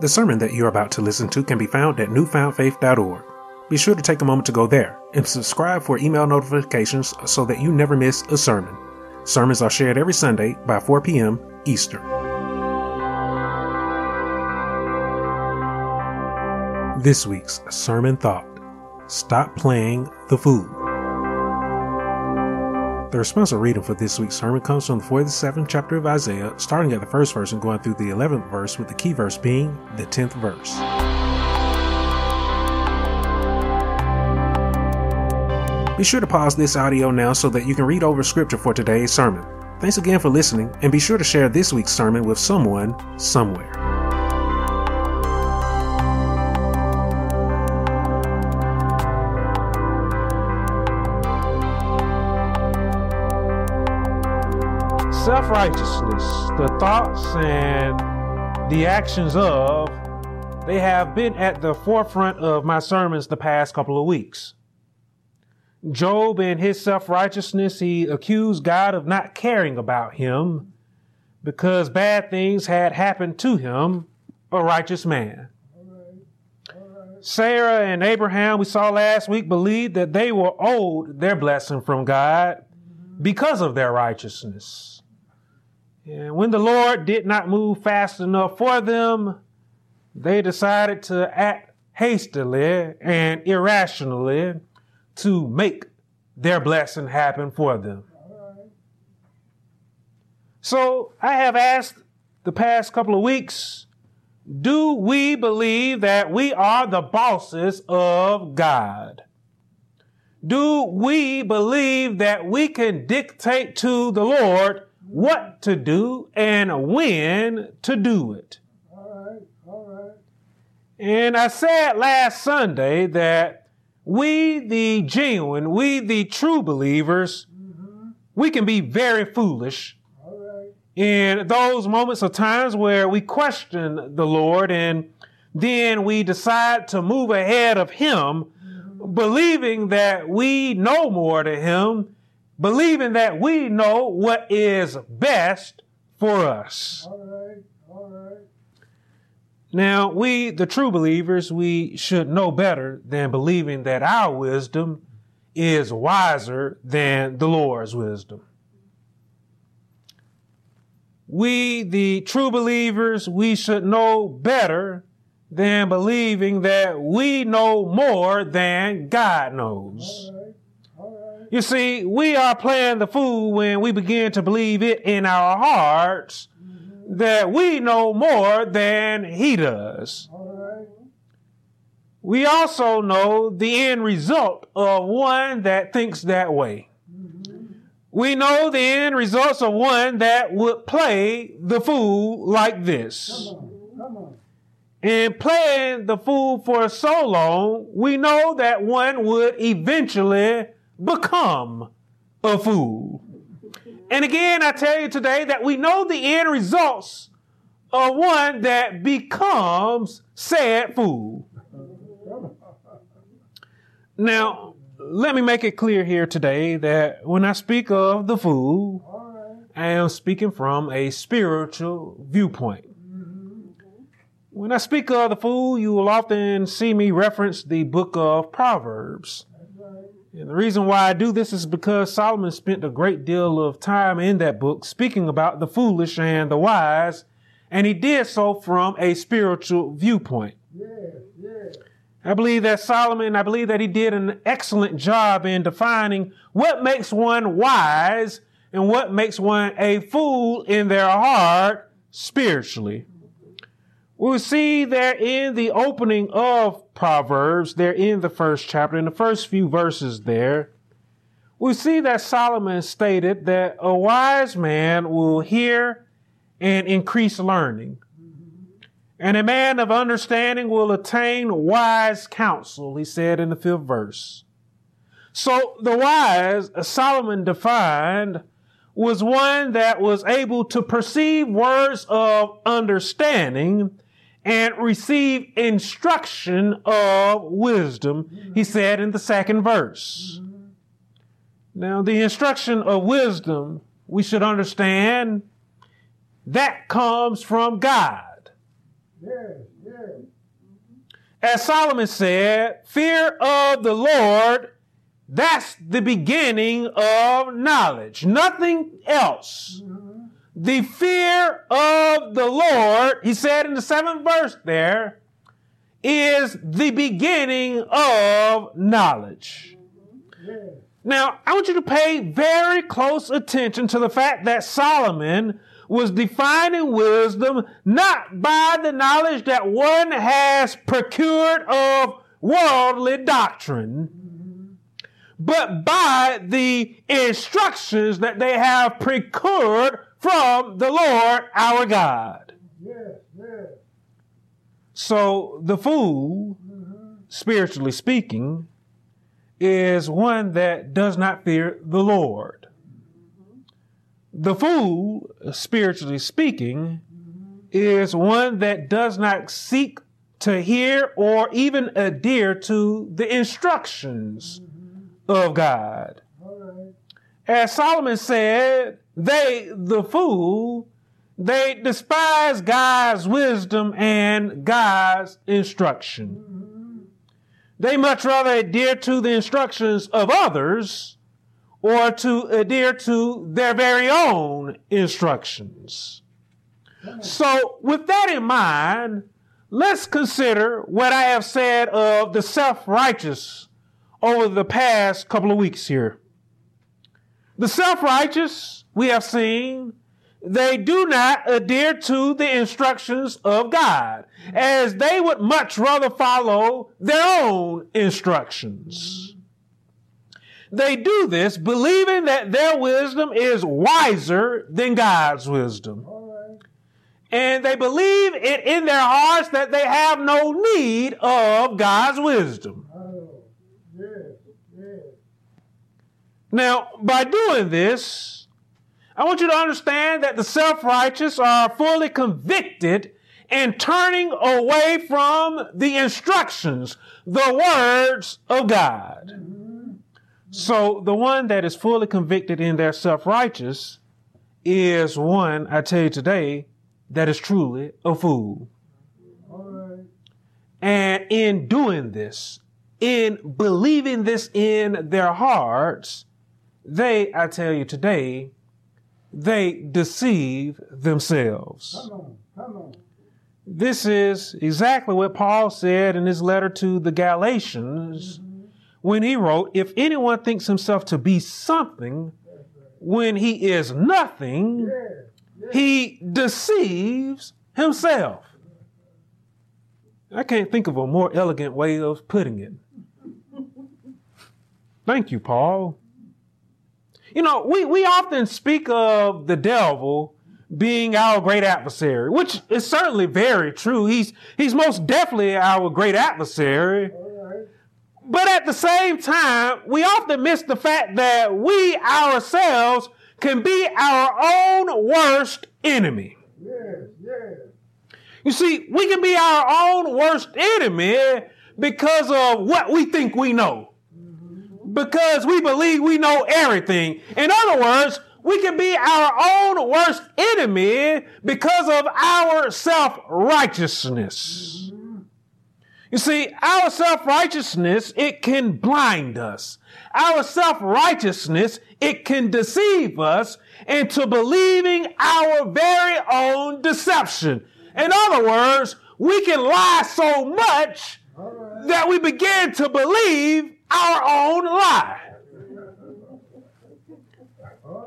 The sermon that you're about to listen to can be found at newfoundfaith.org. Be sure to take a moment to go there and subscribe for email notifications so that you never miss a sermon. Sermons are shared every Sunday by 4 p.m. Eastern. This week's sermon thought Stop playing the fool. The responsive reading for this week's sermon comes from the 47th chapter of Isaiah, starting at the first verse and going through the 11th verse, with the key verse being the 10th verse. Be sure to pause this audio now so that you can read over scripture for today's sermon. Thanks again for listening, and be sure to share this week's sermon with someone, somewhere. Righteousness, the thoughts and the actions of, they have been at the forefront of my sermons the past couple of weeks. Job, in his self righteousness, he accused God of not caring about him because bad things had happened to him, a righteous man. Sarah and Abraham, we saw last week, believed that they were owed their blessing from God because of their righteousness. And when the Lord did not move fast enough for them, they decided to act hastily and irrationally to make their blessing happen for them. So I have asked the past couple of weeks do we believe that we are the bosses of God? Do we believe that we can dictate to the Lord what to do and when to do it. All right, all right. And I said last Sunday that we, the genuine, we, the true believers, mm-hmm. we can be very foolish in those moments of times where we question the Lord and then we decide to move ahead of Him, mm-hmm. believing that we know more to Him believing that we know what is best for us. All right, all right. Now, we, the true believers, we should know better than believing that our wisdom is wiser than the Lord's wisdom. We, the true believers, we should know better than believing that we know more than God knows. You see, we are playing the fool when we begin to believe it in our hearts that we know more than he does. We also know the end result of one that thinks that way. We know the end results of one that would play the fool like this. And playing the fool for so long, we know that one would eventually become a fool. And again, I tell you today that we know the end results of one that becomes said fool. Now, let me make it clear here today that when I speak of the fool, I am speaking from a spiritual viewpoint. When I speak of the fool, you will often see me reference the book of Proverbs. And the reason why I do this is because Solomon spent a great deal of time in that book speaking about the foolish and the wise, and he did so from a spiritual viewpoint. I believe that Solomon, I believe that he did an excellent job in defining what makes one wise and what makes one a fool in their heart spiritually. We see there in the opening of Proverbs, there in the first chapter, in the first few verses there, we see that Solomon stated that a wise man will hear and increase learning. And a man of understanding will attain wise counsel, he said in the fifth verse. So the wise, Solomon defined, was one that was able to perceive words of understanding and receive instruction of wisdom, he said in the second verse. Now, the instruction of wisdom, we should understand that comes from God. As Solomon said, fear of the Lord, that's the beginning of knowledge. Nothing else. The fear of the Lord, he said in the seventh verse there, is the beginning of knowledge. Now, I want you to pay very close attention to the fact that Solomon was defining wisdom not by the knowledge that one has procured of worldly doctrine, but by the instructions that they have procured from the Lord our God. So the fool, spiritually speaking, is one that does not fear the Lord. The fool, spiritually speaking, is one that does not seek to hear or even adhere to the instructions of God. Right. As Solomon said, they, the fool, they despise God's wisdom and God's instruction. They much rather adhere to the instructions of others or to adhere to their very own instructions. So, with that in mind, let's consider what I have said of the self righteous over the past couple of weeks here. The self righteous, we have seen, they do not adhere to the instructions of God, as they would much rather follow their own instructions. They do this believing that their wisdom is wiser than God's wisdom. And they believe it in their hearts that they have no need of God's wisdom. Oh. Yes. Yes. Now, by doing this, I want you to understand that the self righteous are fully convicted and turning away from the instructions, the words of God. So, the one that is fully convicted in their self righteous is one, I tell you today, that is truly a fool. And in doing this, in believing this in their hearts, they, I tell you today, they deceive themselves. Come on. Come on. This is exactly what Paul said in his letter to the Galatians mm-hmm. when he wrote, If anyone thinks himself to be something when he is nothing, Yes. he deceives himself. I can't think of a more elegant way of putting it. Thank you, Paul. You know, we, we often speak of the devil being our great adversary, which is certainly very true. He's, he's most definitely our great adversary. But at the same time, we often miss the fact that we ourselves can be our own worst enemy. Yes. Yes. You see, we can be our own worst enemy because of what we think we know. Because we believe we know everything. In other words, we can be our own worst enemy because of our self righteousness. You see, our self righteousness, it can blind us. Our self righteousness, it can deceive us into believing our very own deception. In other words, we can lie so much that we begin to believe our own lie.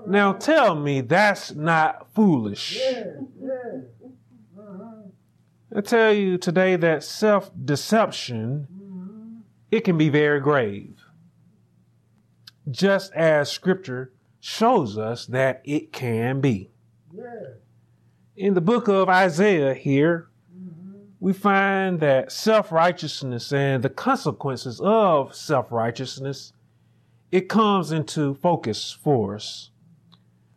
Now tell me that's not foolish. I tell you today that self deception, it can be very grave. Just as scripture shows us that it can be. In the book of Isaiah here, we find that self righteousness and the consequences of self righteousness, it comes into focus for us.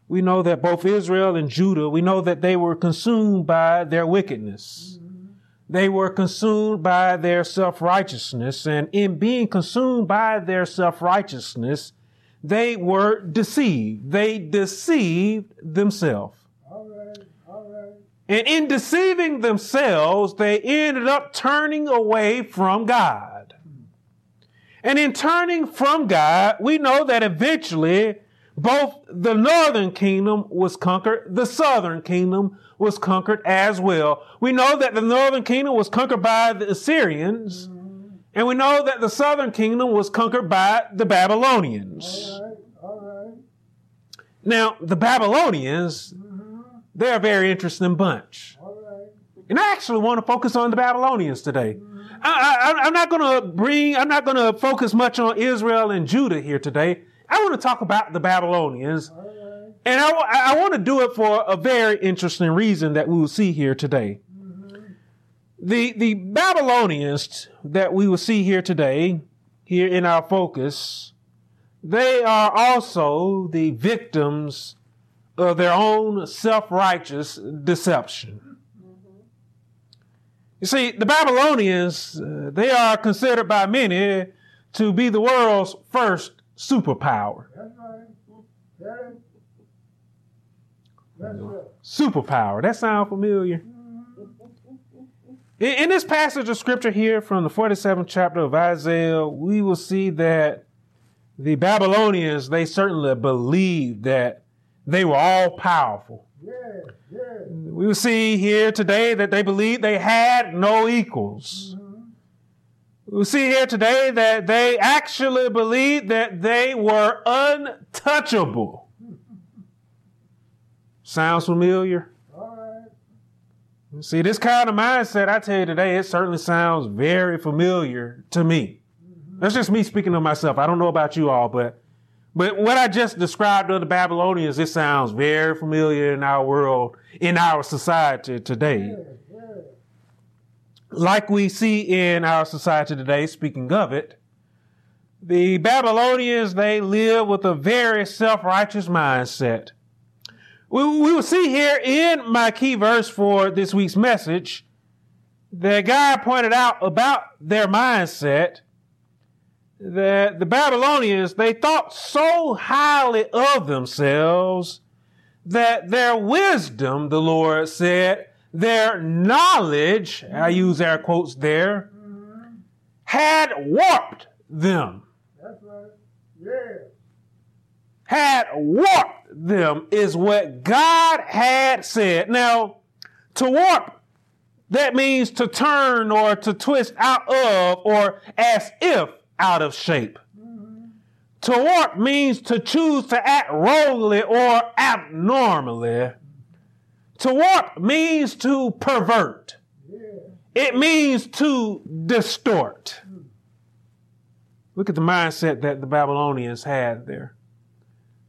We know that both Israel and Judah, we know that they were consumed by their wickedness. Mm-hmm. They were consumed by their self righteousness, and in being consumed by their self righteousness, they were deceived. They deceived themselves. All right. All right. And in deceiving themselves, they ended up turning away from God. And in turning from God, we know that eventually both the northern kingdom was conquered, the southern kingdom was conquered as well. We know that the northern kingdom was conquered by the Assyrians, and we know that the southern kingdom was conquered by the Babylonians. All right. All right. Now, the Babylonians, they're a very interesting bunch. All right. And I actually want to focus on the Babylonians today. Mm-hmm. I, I, I'm not going to bring, I'm not going to focus much on Israel and Judah here today. I want to talk about the Babylonians. Right. And I, I want to do it for a very interesting reason that we will see here today. Mm-hmm. The, the Babylonians that we will see here today, here in our focus, they are also the victims of their own self-righteous deception. You see, the Babylonians, uh, they are considered by many to be the world's first superpower. Superpower. That sound familiar? In, in this passage of scripture here from the 47th chapter of Isaiah, we will see that the Babylonians, they certainly believed that they were all powerful. Yeah. Yeah. We will see here today that they believed they had no equals. Mm-hmm. We'll see here today that they actually believed that they were untouchable. Sounds familiar? All right. See, this kind of mindset, I tell you today, it certainly sounds very familiar to me. Mm-hmm. That's just me speaking of myself. I don't know about you all, but but what I just described of the Babylonians, it sounds very familiar in our world, in our society today. Like we see in our society today, speaking of it, the Babylonians, they live with a very self-righteous mindset. We, we will see here in my key verse for this week's message that God pointed out about their mindset that the Babylonians, they thought so highly of themselves that their wisdom, the Lord said, their knowledge, I use air quotes there, had warped them. That's right. Yeah. Had warped them is what God had said. Now, to warp, that means to turn or to twist out of or as if out of shape. To warp means to choose to act wrongly or abnormally. To warp means to pervert. It means to distort. Look at the mindset that the Babylonians had there.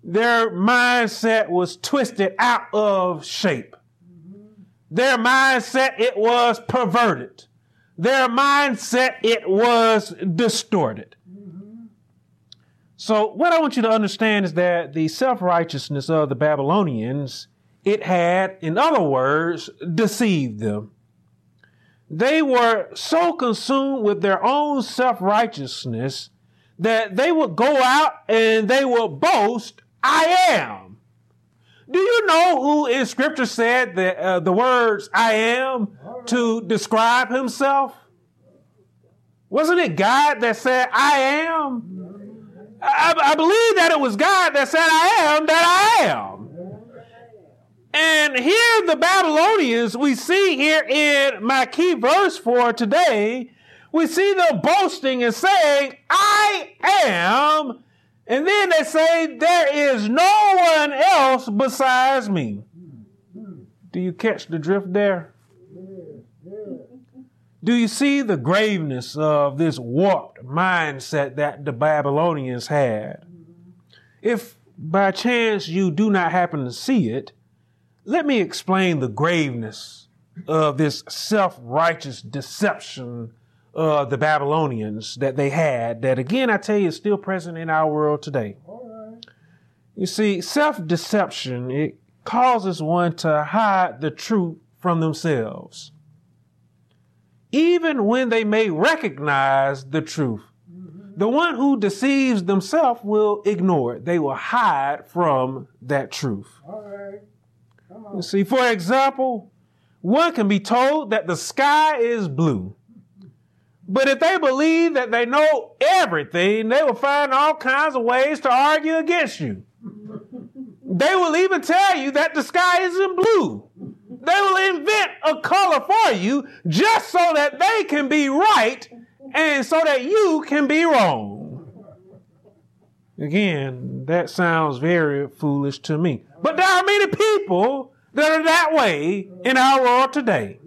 Their mindset was twisted out of shape. Their mindset, it was perverted. Their mindset, it was distorted. So what I want you to understand is that the self-righteousness of the Babylonians, it had, in other words, deceived them. They were so consumed with their own self-righteousness that they would go out and they would boast, I am. Do you know who in scripture said the, uh, the words I am to describe himself? Wasn't it God that said I am? I, I believe that it was God that said I am that I am. And here the Babylonians, we see here in my key verse for today, we see them boasting and saying, I am. And then they say, there is no one else besides me. Do you catch the drift there? Do you see the graveness of this warped mindset that the Babylonians had? If by chance you do not happen to see it, let me explain the graveness of this self-righteous deception of the Babylonians that they had that again I tell you is still present in our world today. All right. You see, self-deception, it causes one to hide the truth from themselves. Even when they may recognize the truth, mm-hmm. the one who deceives themselves will ignore it. They will hide from that truth. All right. Come You see, for example, one can be told that the sky is blue. But if they believe that they know everything, they will find all kinds of ways to argue against you. They will even tell you that the sky isn't blue. They will invent a color for you just so that they can be right and so that you can be wrong. Again, that sounds very foolish to me. But there are many people that are that way in our world today.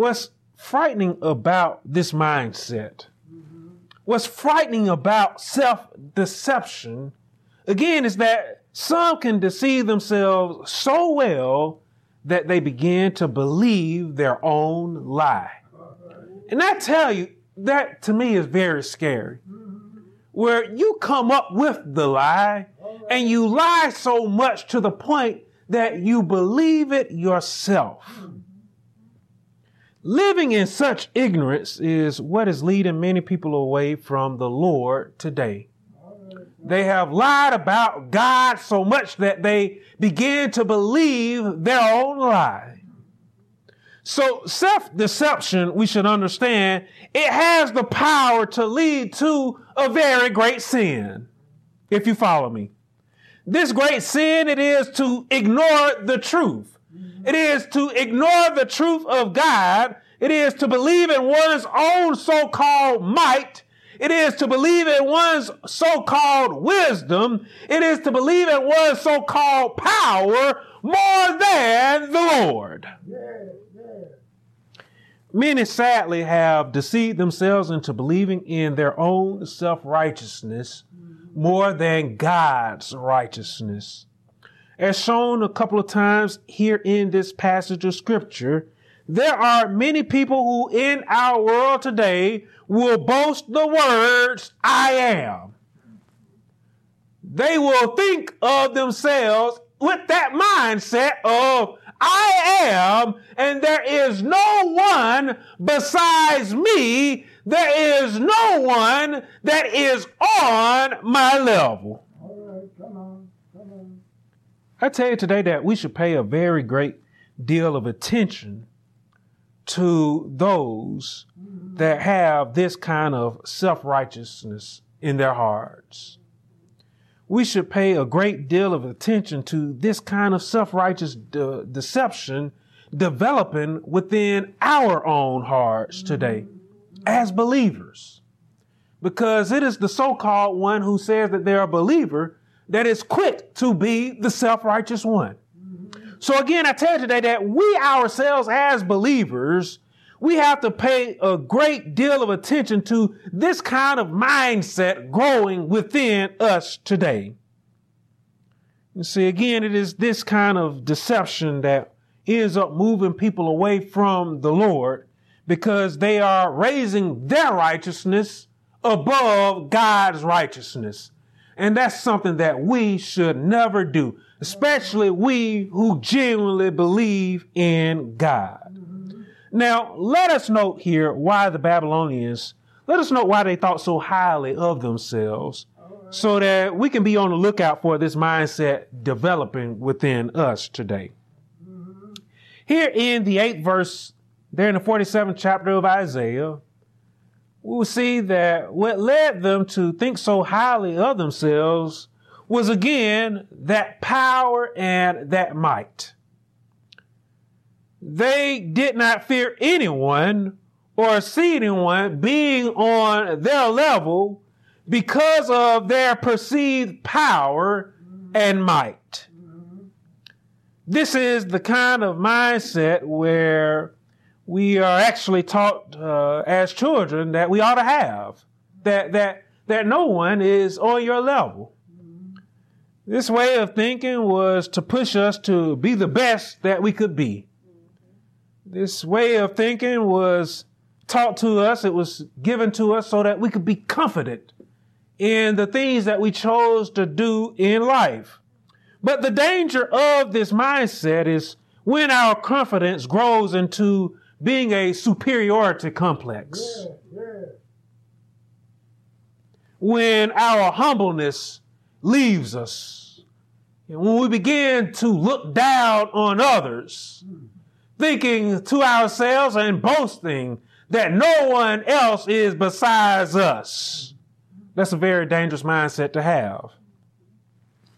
What's frightening about this mindset, what's frightening about self deception, again, is that some can deceive themselves so well that they begin to believe their own lie. And I tell you, that to me is very scary. Where you come up with the lie and you lie so much to the point that you believe it yourself. Living in such ignorance is what is leading many people away from the Lord today. They have lied about God so much that they begin to believe their own lie. So self deception, we should understand, it has the power to lead to a very great sin. If you follow me. This great sin, it is to ignore the truth. It is to ignore the truth of God. It is to believe in one's own so-called might. It is to believe in one's so-called wisdom. It is to believe in one's so-called power more than the Lord. Many sadly have deceived themselves into believing in their own self-righteousness more than God's righteousness. As shown a couple of times here in this passage of scripture, there are many people who in our world today will boast the words, I am. They will think of themselves with that mindset of, I am, and there is no one besides me. There is no one that is on my level. All right, come on, come on. I tell you today that we should pay a very great deal of attention to those that have this kind of self righteousness in their hearts. We should pay a great deal of attention to this kind of self righteous de- uh, deception developing within our own hearts mm-hmm. today as believers. Because it is the so called one who says that they're a believer that is quick to be the self righteous one. So again, I tell you today that we ourselves as believers, we have to pay a great deal of attention to this kind of mindset growing within us today. You see, again, it is this kind of deception that ends up moving people away from the Lord because they are raising their righteousness above God's righteousness. And that's something that we should never do, especially we who genuinely believe in God. Now, let us note here why the Babylonians, let us note why they thought so highly of themselves so that we can be on the lookout for this mindset developing within us today. Here in the eighth verse, there in the 47th chapter of Isaiah, we will see that what led them to think so highly of themselves was again that power and that might. They did not fear anyone or see anyone being on their level because of their perceived power and might. This is the kind of mindset where we are actually taught uh, as children that we ought to have that that that no one is on your level. This way of thinking was to push us to be the best that we could be. This way of thinking was taught to us, it was given to us so that we could be confident in the things that we chose to do in life. But the danger of this mindset is when our confidence grows into being a superiority complex. Yeah, yeah. When our humbleness leaves us. And when we begin to look down on others, hmm. thinking to ourselves and boasting that no one else is besides us, that's a very dangerous mindset to have.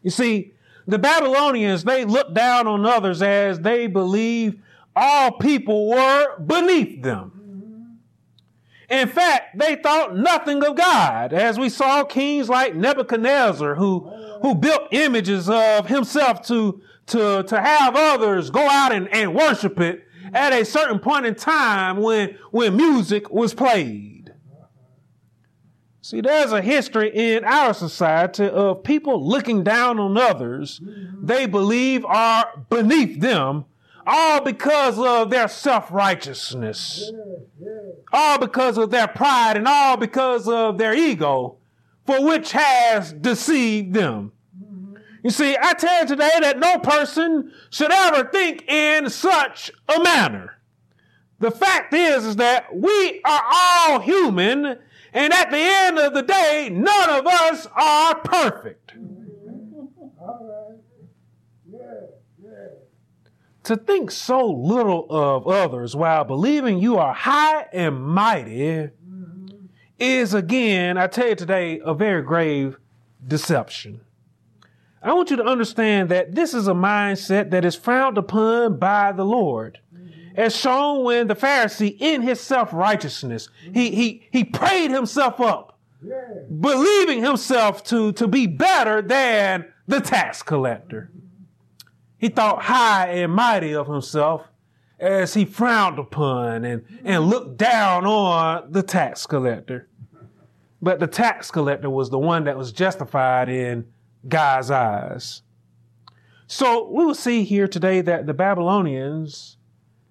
You see, the Babylonians, they looked down on others as they believed all people were beneath them. In fact, they thought nothing of God, as we saw kings like Nebuchadnezzar who, who built images of himself to, to, to have others go out and, and worship it at a certain point in time when, when music was played. See, there's a history in our society of people looking down on others they believe are beneath them all because of their self-righteousness, all because of their pride and all because of their ego, for which has deceived them. You see, I tell you today that no person should ever think in such a manner. The fact is, is that we are all human, and at the end of the day, none of us are perfect. All right. Yeah, yeah. To think so little of others while believing you are high and mighty is again, I tell you today, a very grave deception. I want you to understand that this is a mindset that is frowned upon by the Lord. As shown when the Pharisee in his self-righteousness, he, he, he prayed himself up, believing himself to, to be better than the tax collector. He thought high and mighty of himself as he frowned upon and, and looked down on the tax collector. But the tax collector was the one that was justified in God's eyes. So we will see here today that the Babylonians,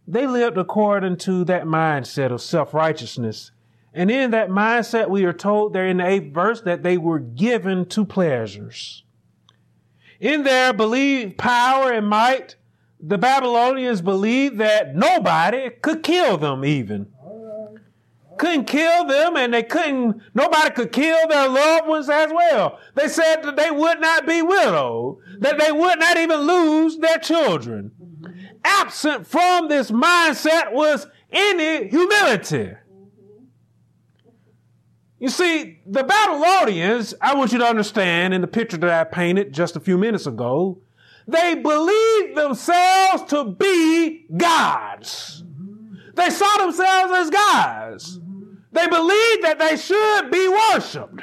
they lived according to that mindset of self-righteousness. And in that mindset, we are told there in the eighth verse that they were given to pleasures. In their belief, power and might, the Babylonians believed that nobody could kill them even. Couldn't kill them and they couldn't, nobody could kill their loved ones as well. They said that they would not be widowed, that they would not even lose their children. Absent from this mindset was any humility. You see, the Babylonians, I want you to understand in the picture that I painted just a few minutes ago, they believed themselves to be gods. They saw themselves as gods. They believed that they should be worshiped.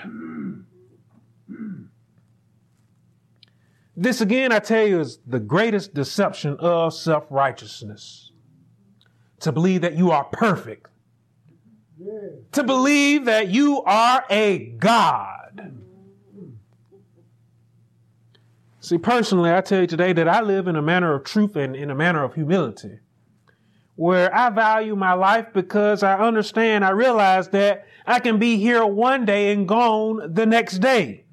This again, I tell you, is the greatest deception of self righteousness. To believe that you are perfect. To believe that you are a God. See, personally, I tell you today that I live in a manner of truth and in a manner of humility, where I value my life because I understand, I realize that I can be here one day and gone the next day.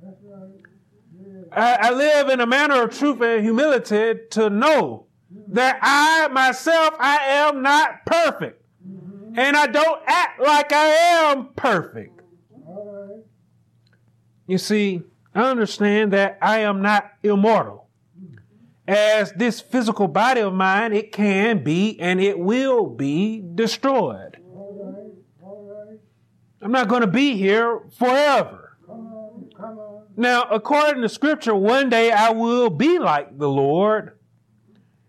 I, live in a manner of truth and humility to know that I myself, I am not perfect. And I don't act like I am perfect. You see, I understand that I am not immortal. As this physical body of mine, it can be and it will be destroyed. I'm not going to be here forever. Now, according to scripture, one day I will be like the Lord.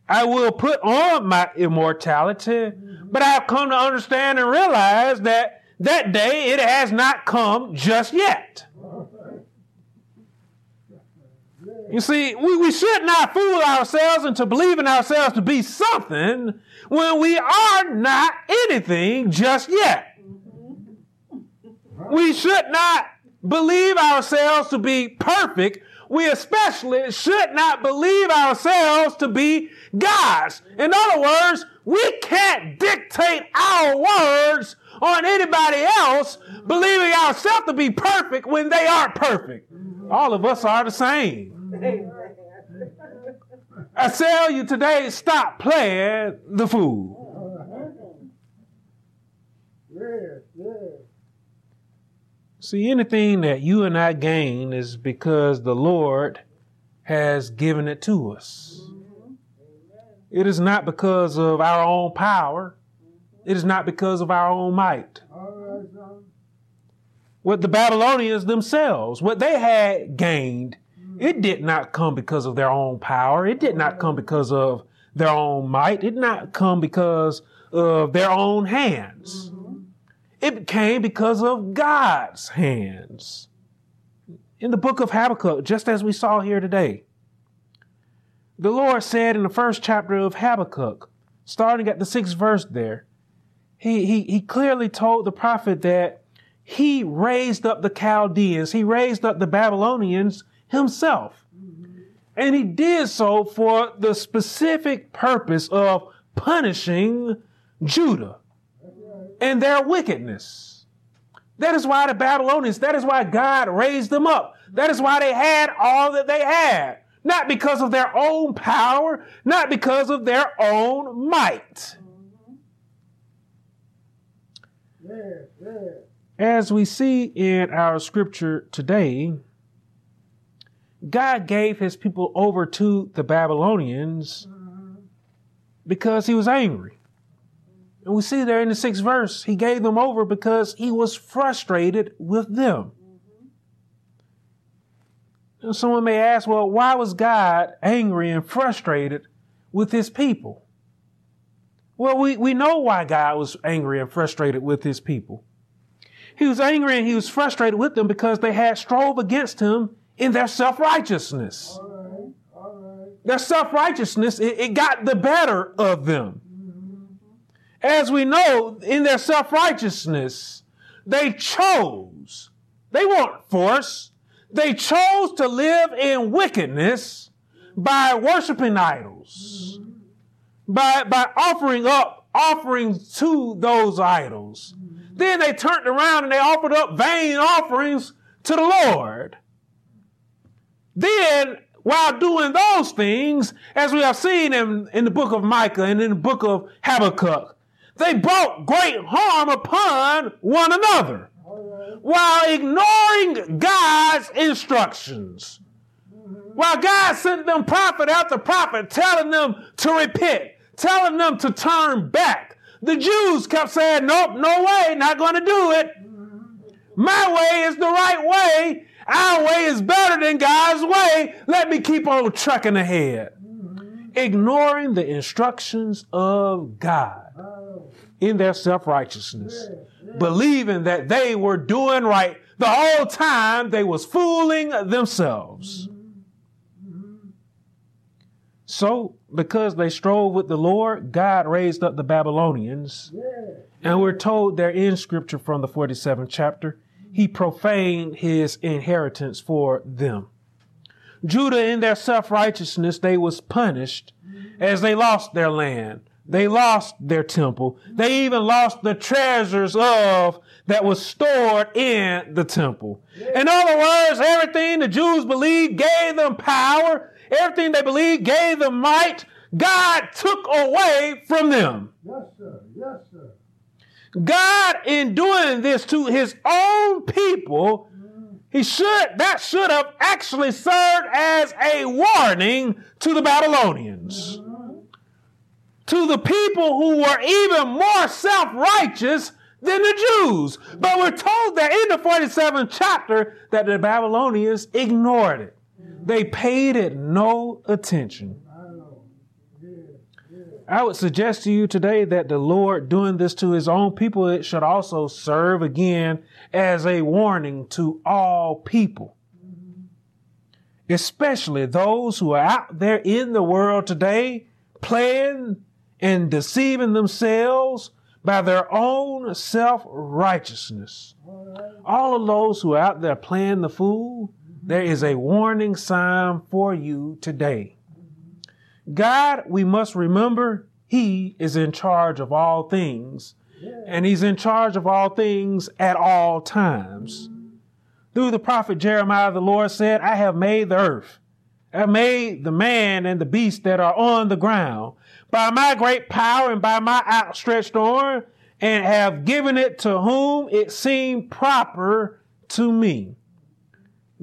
I will put on my immortality, mm-hmm. but I've come to understand and realize that that day it has not come just yet. You see, we, we should not fool ourselves into believing ourselves to be something when we are not anything just yet. Mm-hmm. We should not believe ourselves to be perfect. We especially should not believe ourselves to be gods. In other words, we can't dictate our words on anybody else, believing ourselves to be perfect when they aren't perfect. All of us are the same. I tell you today, stop playing the fool. Yeah. Yeah. See, anything that you and I gain is because the Lord has given it to us. It is not because of our own power. It is not because of our own might. What the Babylonians themselves, what they had gained, it did not come because of their own power. It did not come because of their own might. It did not come because of their own hands. It came because of God's hands. In the book of Habakkuk, just as we saw here today, the Lord said in the first chapter of Habakkuk, starting at the sixth verse there, he, he, he clearly told the prophet that he raised up the Chaldeans, he raised up the Babylonians himself. And he did so for the specific purpose of punishing Judah and their wickedness. That is why the Babylonians, that is why God raised them up. That is why they had all that they had. Not because of their own power, not because of their own might. As we see in our scripture today, God gave his people over to the Babylonians because he was angry. And we see there in the sixth verse, he gave them over because he was frustrated with them. And someone may ask, well, why was God angry and frustrated with his people? Well, we, we know why God was angry and frustrated with his people. He was angry and he was frustrated with them because they had strove against him in their self-righteousness. All right, all right. Their self-righteousness, it, it got the better of them. As we know, in their self-righteousness, they chose. They weren't forced. They chose to live in wickedness by worshiping idols, by, by offering up offerings to those idols. Then they turned around and they offered up vain offerings to the Lord. Then, while doing those things, as we have seen in, in the book of Micah and in the book of Habakkuk, they brought great harm upon one another while ignoring God's instructions. While God sent them prophet after prophet telling them to repent, telling them to turn back, the Jews kept saying, Nope, no way, not going to do it. My way is the right way. Our way is better than God's way. Let me keep on trucking ahead. Ignoring the instructions of God in their self righteousness, believing that they were doing right the whole time they was fooling themselves. So, because they strove with the Lord, God raised up the Babylonians, and we're told there in scripture from the 47th chapter, he profaned his inheritance for them. Judah in their self-righteousness, they was punished as they lost their land. They lost their temple. They even lost the treasures of that was stored in the temple. In other words, everything the Jews believed gave them power. Everything they believed gave them might. God took away from them. Yes, sir. Yes, sir. God, in doing this to his own people, he should, that should have actually served as a warning to the Babylonians. To the people who were even more self-righteous than the Jews. But we're told that in the 47th chapter that the Babylonians ignored it. They paid it no attention. I would suggest to you today that the Lord doing this to his own people, it should also serve again as a warning to all people. Especially those who are out there in the world today playing and deceiving themselves by their own self righteousness. All of those who are out there playing the fool, there is a warning sign for you today. God, we must remember, He is in charge of all things, and He's in charge of all things at all times. Through the prophet Jeremiah, the Lord said, I have made the earth. I made the man and the beast that are on the ground by my great power and by my outstretched arm, and have given it to whom it seemed proper to me.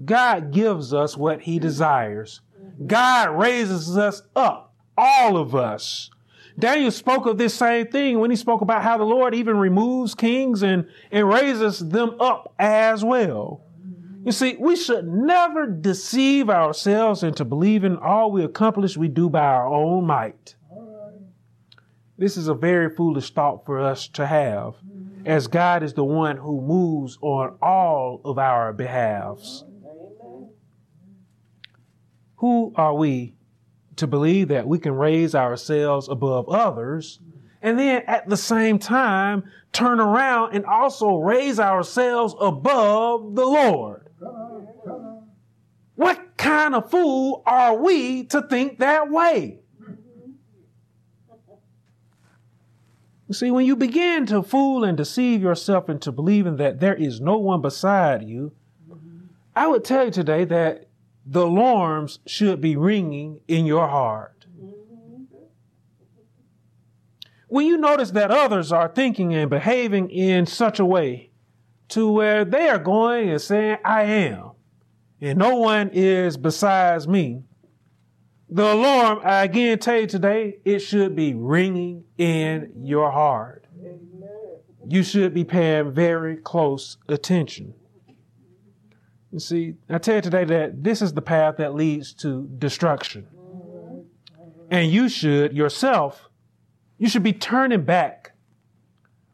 God gives us what he desires. God raises us up, all of us. Daniel spoke of this same thing when he spoke about how the Lord even removes kings and, and raises them up as well. You see, we should never deceive ourselves into believing all we accomplish we do by our own might. This is a very foolish thought for us to have, as God is the one who moves on all of our behalves. Who are we to believe that we can raise ourselves above others and then at the same time turn around and also raise ourselves above the Lord? What kind of fool are we to think that way? You see, when you begin to fool and deceive yourself into believing that there is no one beside you, I would tell you today that the alarms should be ringing in your heart. When you notice that others are thinking and behaving in such a way to where they are going and saying, I am, and no one is besides me, the alarm, I again tell you today, it should be ringing in your heart. You should be paying very close attention. You see, I tell you today that this is the path that leads to destruction. And you should yourself, you should be turning back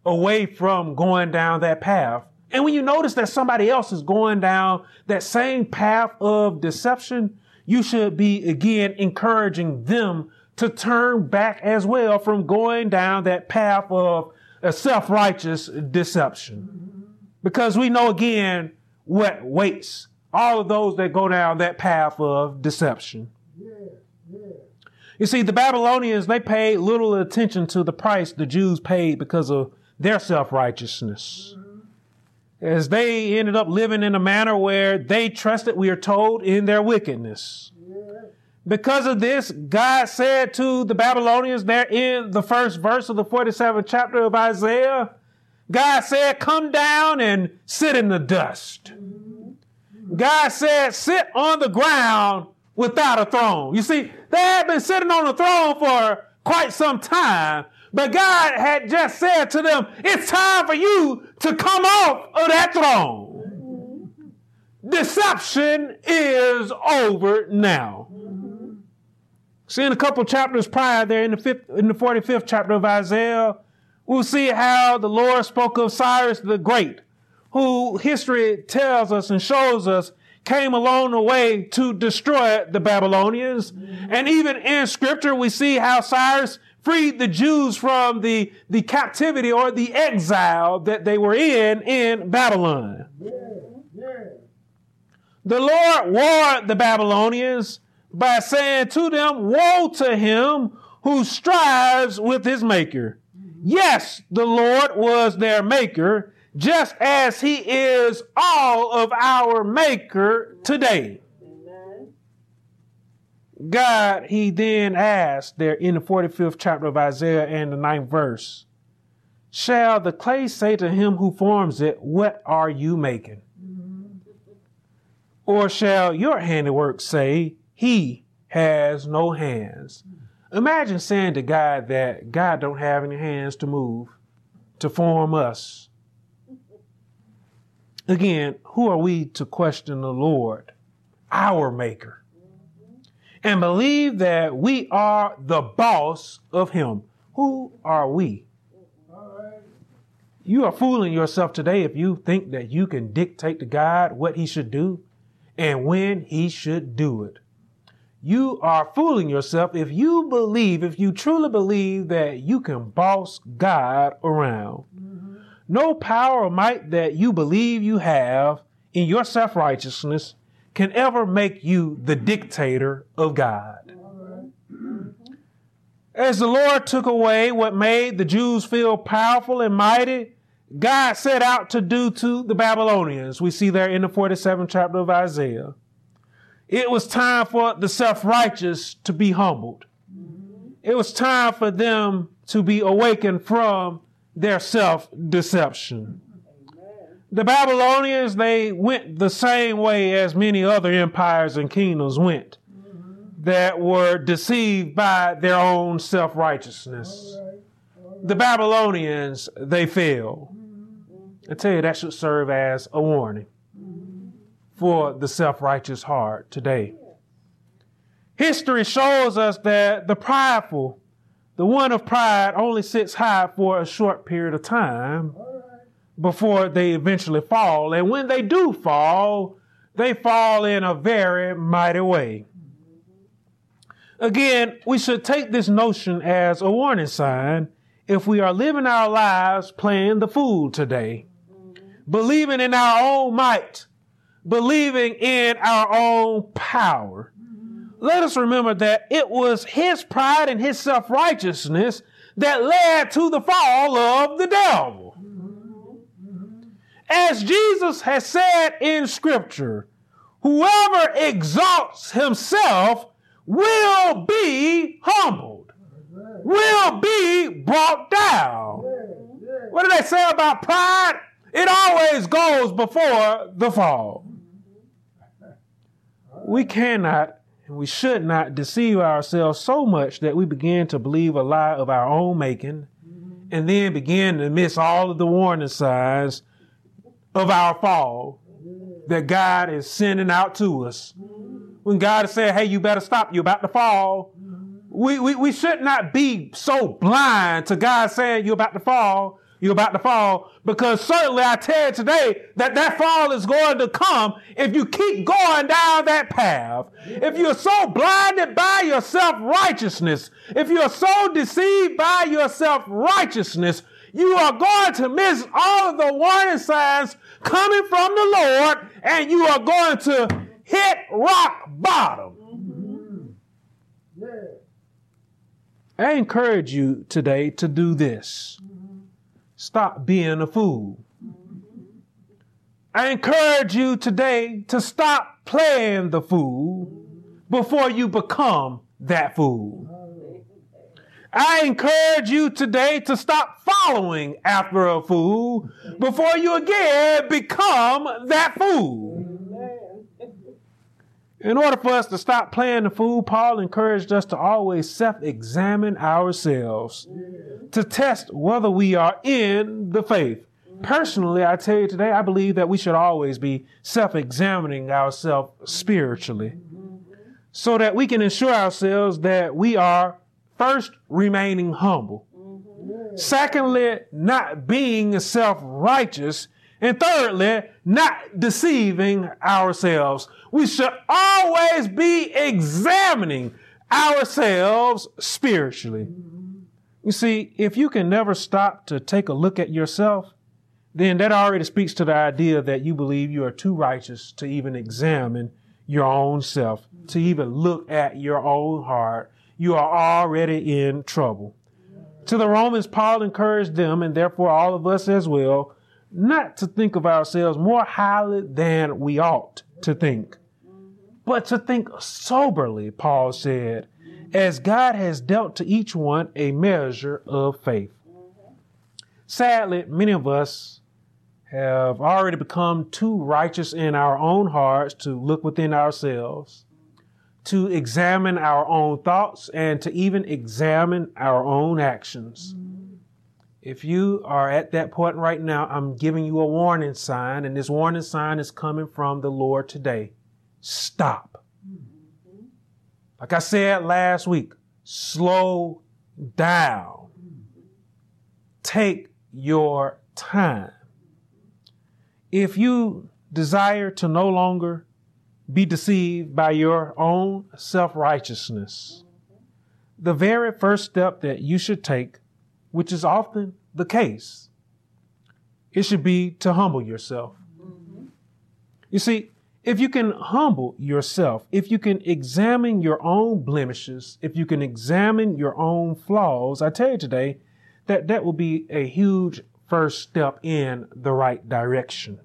away from going down that path. And when you notice that somebody else is going down that same path of deception, you should be again encouraging them to turn back as well from going down that path of a self-righteous deception. Because we know again what waits all of those that go down that path of deception. You see, the Babylonians, they paid little attention to the price the Jews paid because of their self-righteousness as they ended up living in a manner where they trusted, we are told, in their wickedness. Because of this, God said to the Babylonians there in the first verse of the 47th chapter of Isaiah, God said, come down and sit in the dust. God said, sit on the ground without a throne. You see, they had been sitting on the throne for quite some time, but God had just said to them, it's time for you to come off of that throne. Deception is over now. See, in a couple chapters prior there, in the fifth, in the 45th chapter of Isaiah, we'll see how the Lord spoke of Cyrus the Great, who history tells us and shows us came along the way to destroy the Babylonians. And even in scripture, we see how Cyrus freed the Jews from the, the captivity or the exile that they were in in Babylon. Yeah, yeah. The Lord warned the Babylonians by saying to them, Woe to him who strives with his maker. Yes, the Lord was their maker, just as he is all of our maker today. God, he then asked there in the 45th chapter of Isaiah and the ninth verse, Shall the clay say to him who forms it, What are you making? Or shall your handiwork say, He has no hands? Imagine saying to God that God don't have any hands to move, to form us. Again, who are we to question the Lord, our maker, and believe that we are the boss of him? Who are we? You are fooling yourself today if you think that you can dictate to God what he should do and when he should do it. You are fooling yourself if you believe, if you truly believe that you can boss God around. No power or might that you believe you have in your self righteousness can ever make you the dictator of God. As the Lord took away what made the Jews feel powerful and mighty, God set out to do to the Babylonians. We see there in the 47th chapter of Isaiah. It was time for the self righteous to be humbled. It was time for them to be awakened from their self deception. The Babylonians, they went the same way as many other empires and kingdoms went. that were deceived by their own self righteousness. The Babylonians, they fell. I tell you, that should serve as a warning for the self righteous heart today. History shows us that the prideful, the one of pride, only sits high for a short period of time before they eventually fall. And when they do fall, they fall in a very mighty way. Again, we should take this notion as a warning sign if we are living our lives playing the fool today, believing in our own might, believing in our own power. Let us remember that it was his pride and his self righteousness that led to the fall of the devil. As Jesus has said in Scripture, whoever exalts himself will be humbled, will be brought down. What do they say about pride? It always goes before the fall. We cannot and we should not deceive ourselves so much that we begin to believe a lie of our own making and then begin to miss all of the warning signs of our fall that God is sending out to us when God is saying, hey, you better stop, you're about to fall. We, we, we should not be so blind to God saying you're about to fall, you're about to fall, because certainly I tell you today that that fall is going to come if you keep going down that path. If you're so blinded by your self-righteousness, if you're so deceived by your self-righteousness, you are going to miss all of the warning signs coming from the Lord, and you are going to hit rock bottom. Yeah. I encourage you today to do this. Stop being a fool. I encourage you today to stop playing the fool before you become that fool. I encourage you today to stop following after a fool before you again become that fool. In order for us to stop playing the fool, Paul encouraged us to always self examine ourselves to test whether we are in the faith. Personally, I tell you today, I believe that we should always be self examining ourselves spiritually so that we can ensure ourselves that we are first remaining humble, secondly, not being self righteous, and thirdly, not deceiving ourselves. We should always be examining ourselves spiritually. You see, if you can never stop to take a look at yourself, then that already speaks to the idea that you believe you are too righteous to even examine your own self, to even look at your own heart. You are already in trouble. To the Romans, Paul encouraged them, and therefore all of us as well, not to think of ourselves more highly than we ought to think, but to think soberly, Paul said, as God has dealt to each one a measure of faith. Sadly, many of us have already become too righteous in our own hearts to look within ourselves, to examine our own thoughts, and to even examine our own actions. If you are at that point right now, I'm giving you a warning sign, and this warning sign is coming from the Lord today. Stop. Like I said last week, slow down. Take your time. If you desire to no longer be deceived by your own self righteousness, the very first step that you should take, which is often the case, it should be to humble yourself. Mm-hmm. You see, if you can humble yourself, if you can examine your own blemishes, if you can examine your own flaws, I tell you today that that will be a huge first step in the right direction.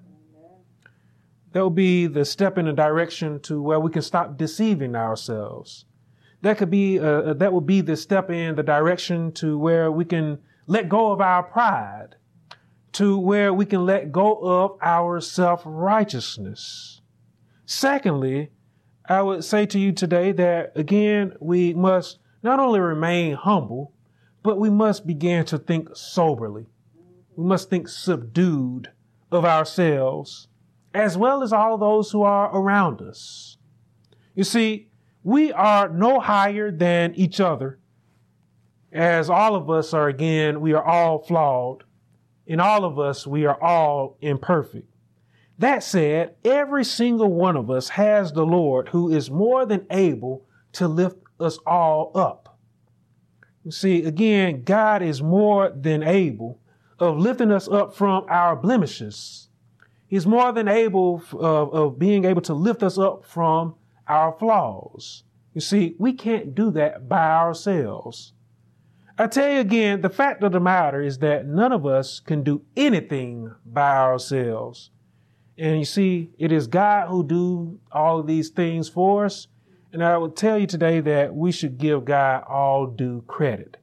That would be the step in the direction to where we can stop deceiving ourselves. That could be uh, that will be the step in the direction to where we can let go of our pride, to where we can let go of our self righteousness. Secondly, I would say to you today that again, we must not only remain humble, but we must begin to think soberly. We must think subdued of ourselves, as well as all those who are around us. You see, we are no higher than each other, as all of us are, again, we are all flawed. In all of us, we are all imperfect. That said, every single one of us has the Lord who is more than able to lift us all up. You see, again, God is more than able of lifting us up from our blemishes. He's more than able of, of being able to lift us up from our flaws. You see, we can't do that by ourselves. I tell you again, the fact of the matter is that none of us can do anything by ourselves. And you see, it is God who do all of these things for us. And I will tell you today that we should give God all due credit.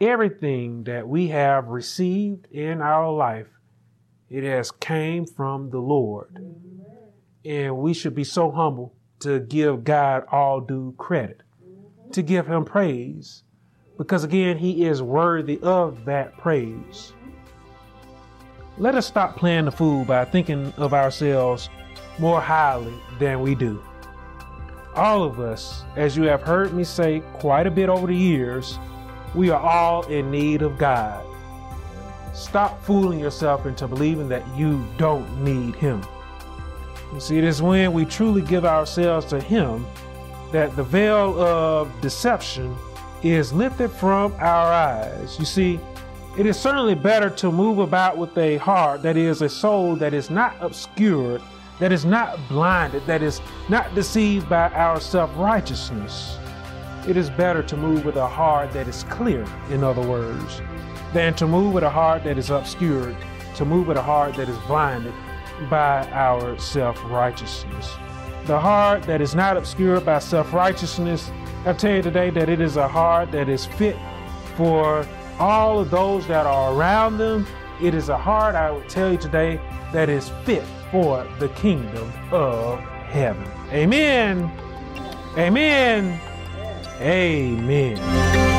Everything that we have received in our life, it has came from the Lord. And we should be so humble to give God all due credit, to give him praise, because again, he is worthy of that praise. Let us stop playing the fool by thinking of ourselves more highly than we do. All of us, as you have heard me say quite a bit over the years, we are all in need of God. Stop fooling yourself into believing that you don't need Him. You see, it is when we truly give ourselves to Him that the veil of deception is lifted from our eyes. You see, it is certainly better to move about with a heart that is a soul that is not obscured, that is not blinded, that is not deceived by our self righteousness. It is better to move with a heart that is clear, in other words, than to move with a heart that is obscured, to move with a heart that is blinded by our self righteousness. The heart that is not obscured by self righteousness, I tell you today that it is a heart that is fit for all of those that are around them. It is a heart, I would tell you today, that is fit for the kingdom of heaven. Amen. Amen. Amen.